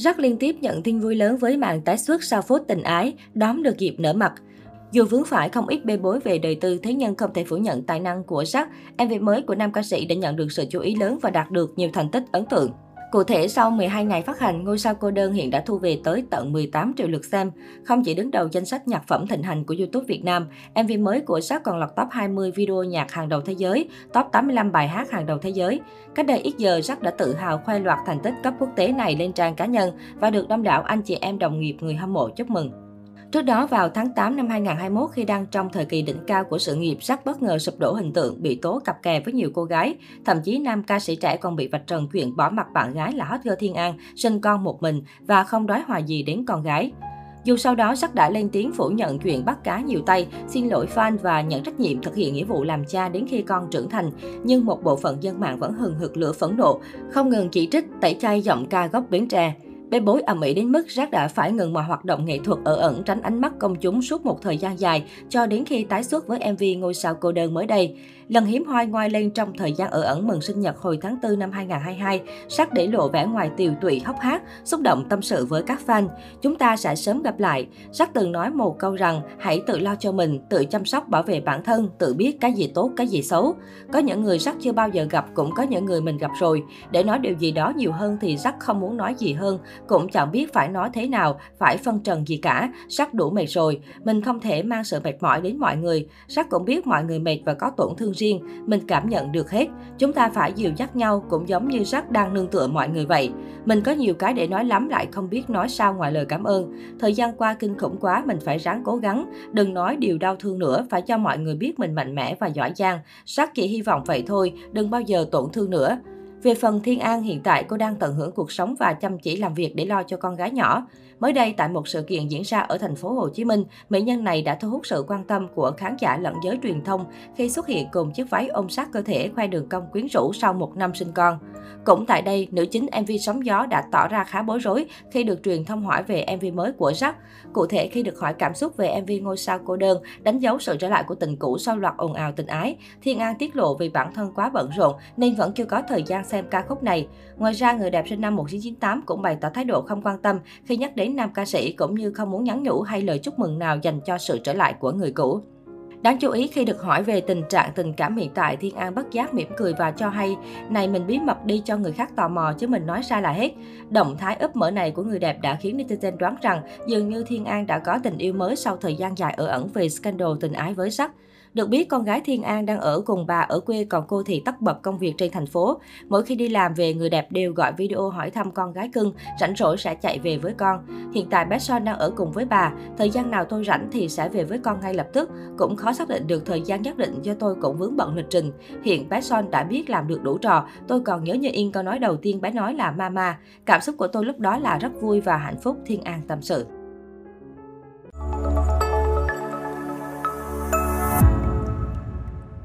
Jack liên tiếp nhận tin vui lớn với màn tái xuất sau phốt tình ái, đón được dịp nở mặt. Dù vướng phải không ít bê bối về đời tư, thế nhưng không thể phủ nhận tài năng của Jack. MV mới của nam ca sĩ đã nhận được sự chú ý lớn và đạt được nhiều thành tích ấn tượng. Cụ thể, sau 12 ngày phát hành, ngôi sao cô đơn hiện đã thu về tới tận 18 triệu lượt xem. Không chỉ đứng đầu danh sách nhạc phẩm thịnh hành của YouTube Việt Nam, MV mới của Sắc còn lọt top 20 video nhạc hàng đầu thế giới, top 85 bài hát hàng đầu thế giới. Cách đây ít giờ, Sắc đã tự hào khoe loạt thành tích cấp quốc tế này lên trang cá nhân và được đông đảo anh chị em đồng nghiệp người hâm mộ chúc mừng. Trước đó vào tháng 8 năm 2021 khi đang trong thời kỳ đỉnh cao của sự nghiệp, Jack bất ngờ sụp đổ hình tượng, bị tố cặp kè với nhiều cô gái. Thậm chí nam ca sĩ trẻ còn bị vạch trần chuyện bỏ mặt bạn gái là hot girl Thiên An, sinh con một mình và không đói hòa gì đến con gái. Dù sau đó Jack đã lên tiếng phủ nhận chuyện bắt cá nhiều tay, xin lỗi fan và nhận trách nhiệm thực hiện nghĩa vụ làm cha đến khi con trưởng thành, nhưng một bộ phận dân mạng vẫn hừng hực lửa phẫn nộ, không ngừng chỉ trích, tẩy chay giọng ca gốc Bến Tre. Bê bối ầm ĩ đến mức Jack đã phải ngừng mọi hoạt động nghệ thuật ở ẩn tránh ánh mắt công chúng suốt một thời gian dài cho đến khi tái xuất với MV ngôi sao cô đơn mới đây. Lần hiếm hoi ngoài lên trong thời gian ở ẩn mừng sinh nhật hồi tháng 4 năm 2022, Jack để lộ vẻ ngoài tiều tụy hốc hác, xúc động tâm sự với các fan. Chúng ta sẽ sớm gặp lại. Jack từng nói một câu rằng hãy tự lo cho mình, tự chăm sóc bảo vệ bản thân, tự biết cái gì tốt, cái gì xấu. Có những người Jack chưa bao giờ gặp, cũng có những người mình gặp rồi. Để nói điều gì đó nhiều hơn thì Jack không muốn nói gì hơn, cũng chẳng biết phải nói thế nào, phải phân trần gì cả. sắc đủ mệt rồi, mình không thể mang sự mệt mỏi đến mọi người. Sắc cũng biết mọi người mệt và có tổn thương riêng, mình cảm nhận được hết. Chúng ta phải dìu dắt nhau cũng giống như sắc đang nương tựa mọi người vậy. Mình có nhiều cái để nói lắm lại không biết nói sao ngoài lời cảm ơn. Thời gian qua kinh khủng quá, mình phải ráng cố gắng. Đừng nói điều đau thương nữa, phải cho mọi người biết mình mạnh mẽ và giỏi giang. Sắc chỉ hy vọng vậy thôi, đừng bao giờ tổn thương nữa. Về phần Thiên An, hiện tại cô đang tận hưởng cuộc sống và chăm chỉ làm việc để lo cho con gái nhỏ. Mới đây, tại một sự kiện diễn ra ở thành phố Hồ Chí Minh, mỹ nhân này đã thu hút sự quan tâm của khán giả lẫn giới truyền thông khi xuất hiện cùng chiếc váy ôm sát cơ thể khoe đường cong quyến rũ sau một năm sinh con. Cũng tại đây, nữ chính MV Sóng Gió đã tỏ ra khá bối rối khi được truyền thông hỏi về MV mới của Jack. Cụ thể, khi được hỏi cảm xúc về MV Ngôi sao cô đơn, đánh dấu sự trở lại của tình cũ sau loạt ồn ào tình ái, Thiên An tiết lộ vì bản thân quá bận rộn nên vẫn chưa có thời gian xem ca khúc này. Ngoài ra, người đẹp sinh năm 1998 cũng bày tỏ thái độ không quan tâm khi nhắc đến nam ca sĩ cũng như không muốn nhắn nhủ hay lời chúc mừng nào dành cho sự trở lại của người cũ. Đáng chú ý khi được hỏi về tình trạng tình cảm hiện tại, Thiên An bất giác mỉm cười và cho hay, này mình bí mật đi cho người khác tò mò chứ mình nói ra là hết. Động thái ấp mở này của người đẹp đã khiến netizen đoán rằng dường như Thiên An đã có tình yêu mới sau thời gian dài ở ẩn về scandal tình ái với sắc. Được biết, con gái Thiên An đang ở cùng bà ở quê, còn cô thì tất bật công việc trên thành phố. Mỗi khi đi làm về, người đẹp đều gọi video hỏi thăm con gái cưng, rảnh rỗi sẽ chạy về với con. Hiện tại bé Son đang ở cùng với bà, thời gian nào tôi rảnh thì sẽ về với con ngay lập tức. Cũng khó xác định được thời gian nhất định do tôi cũng vướng bận lịch trình. Hiện bé Son đã biết làm được đủ trò, tôi còn nhớ như in câu nói đầu tiên bé nói là mama. Cảm xúc của tôi lúc đó là rất vui và hạnh phúc, Thiên An tâm sự.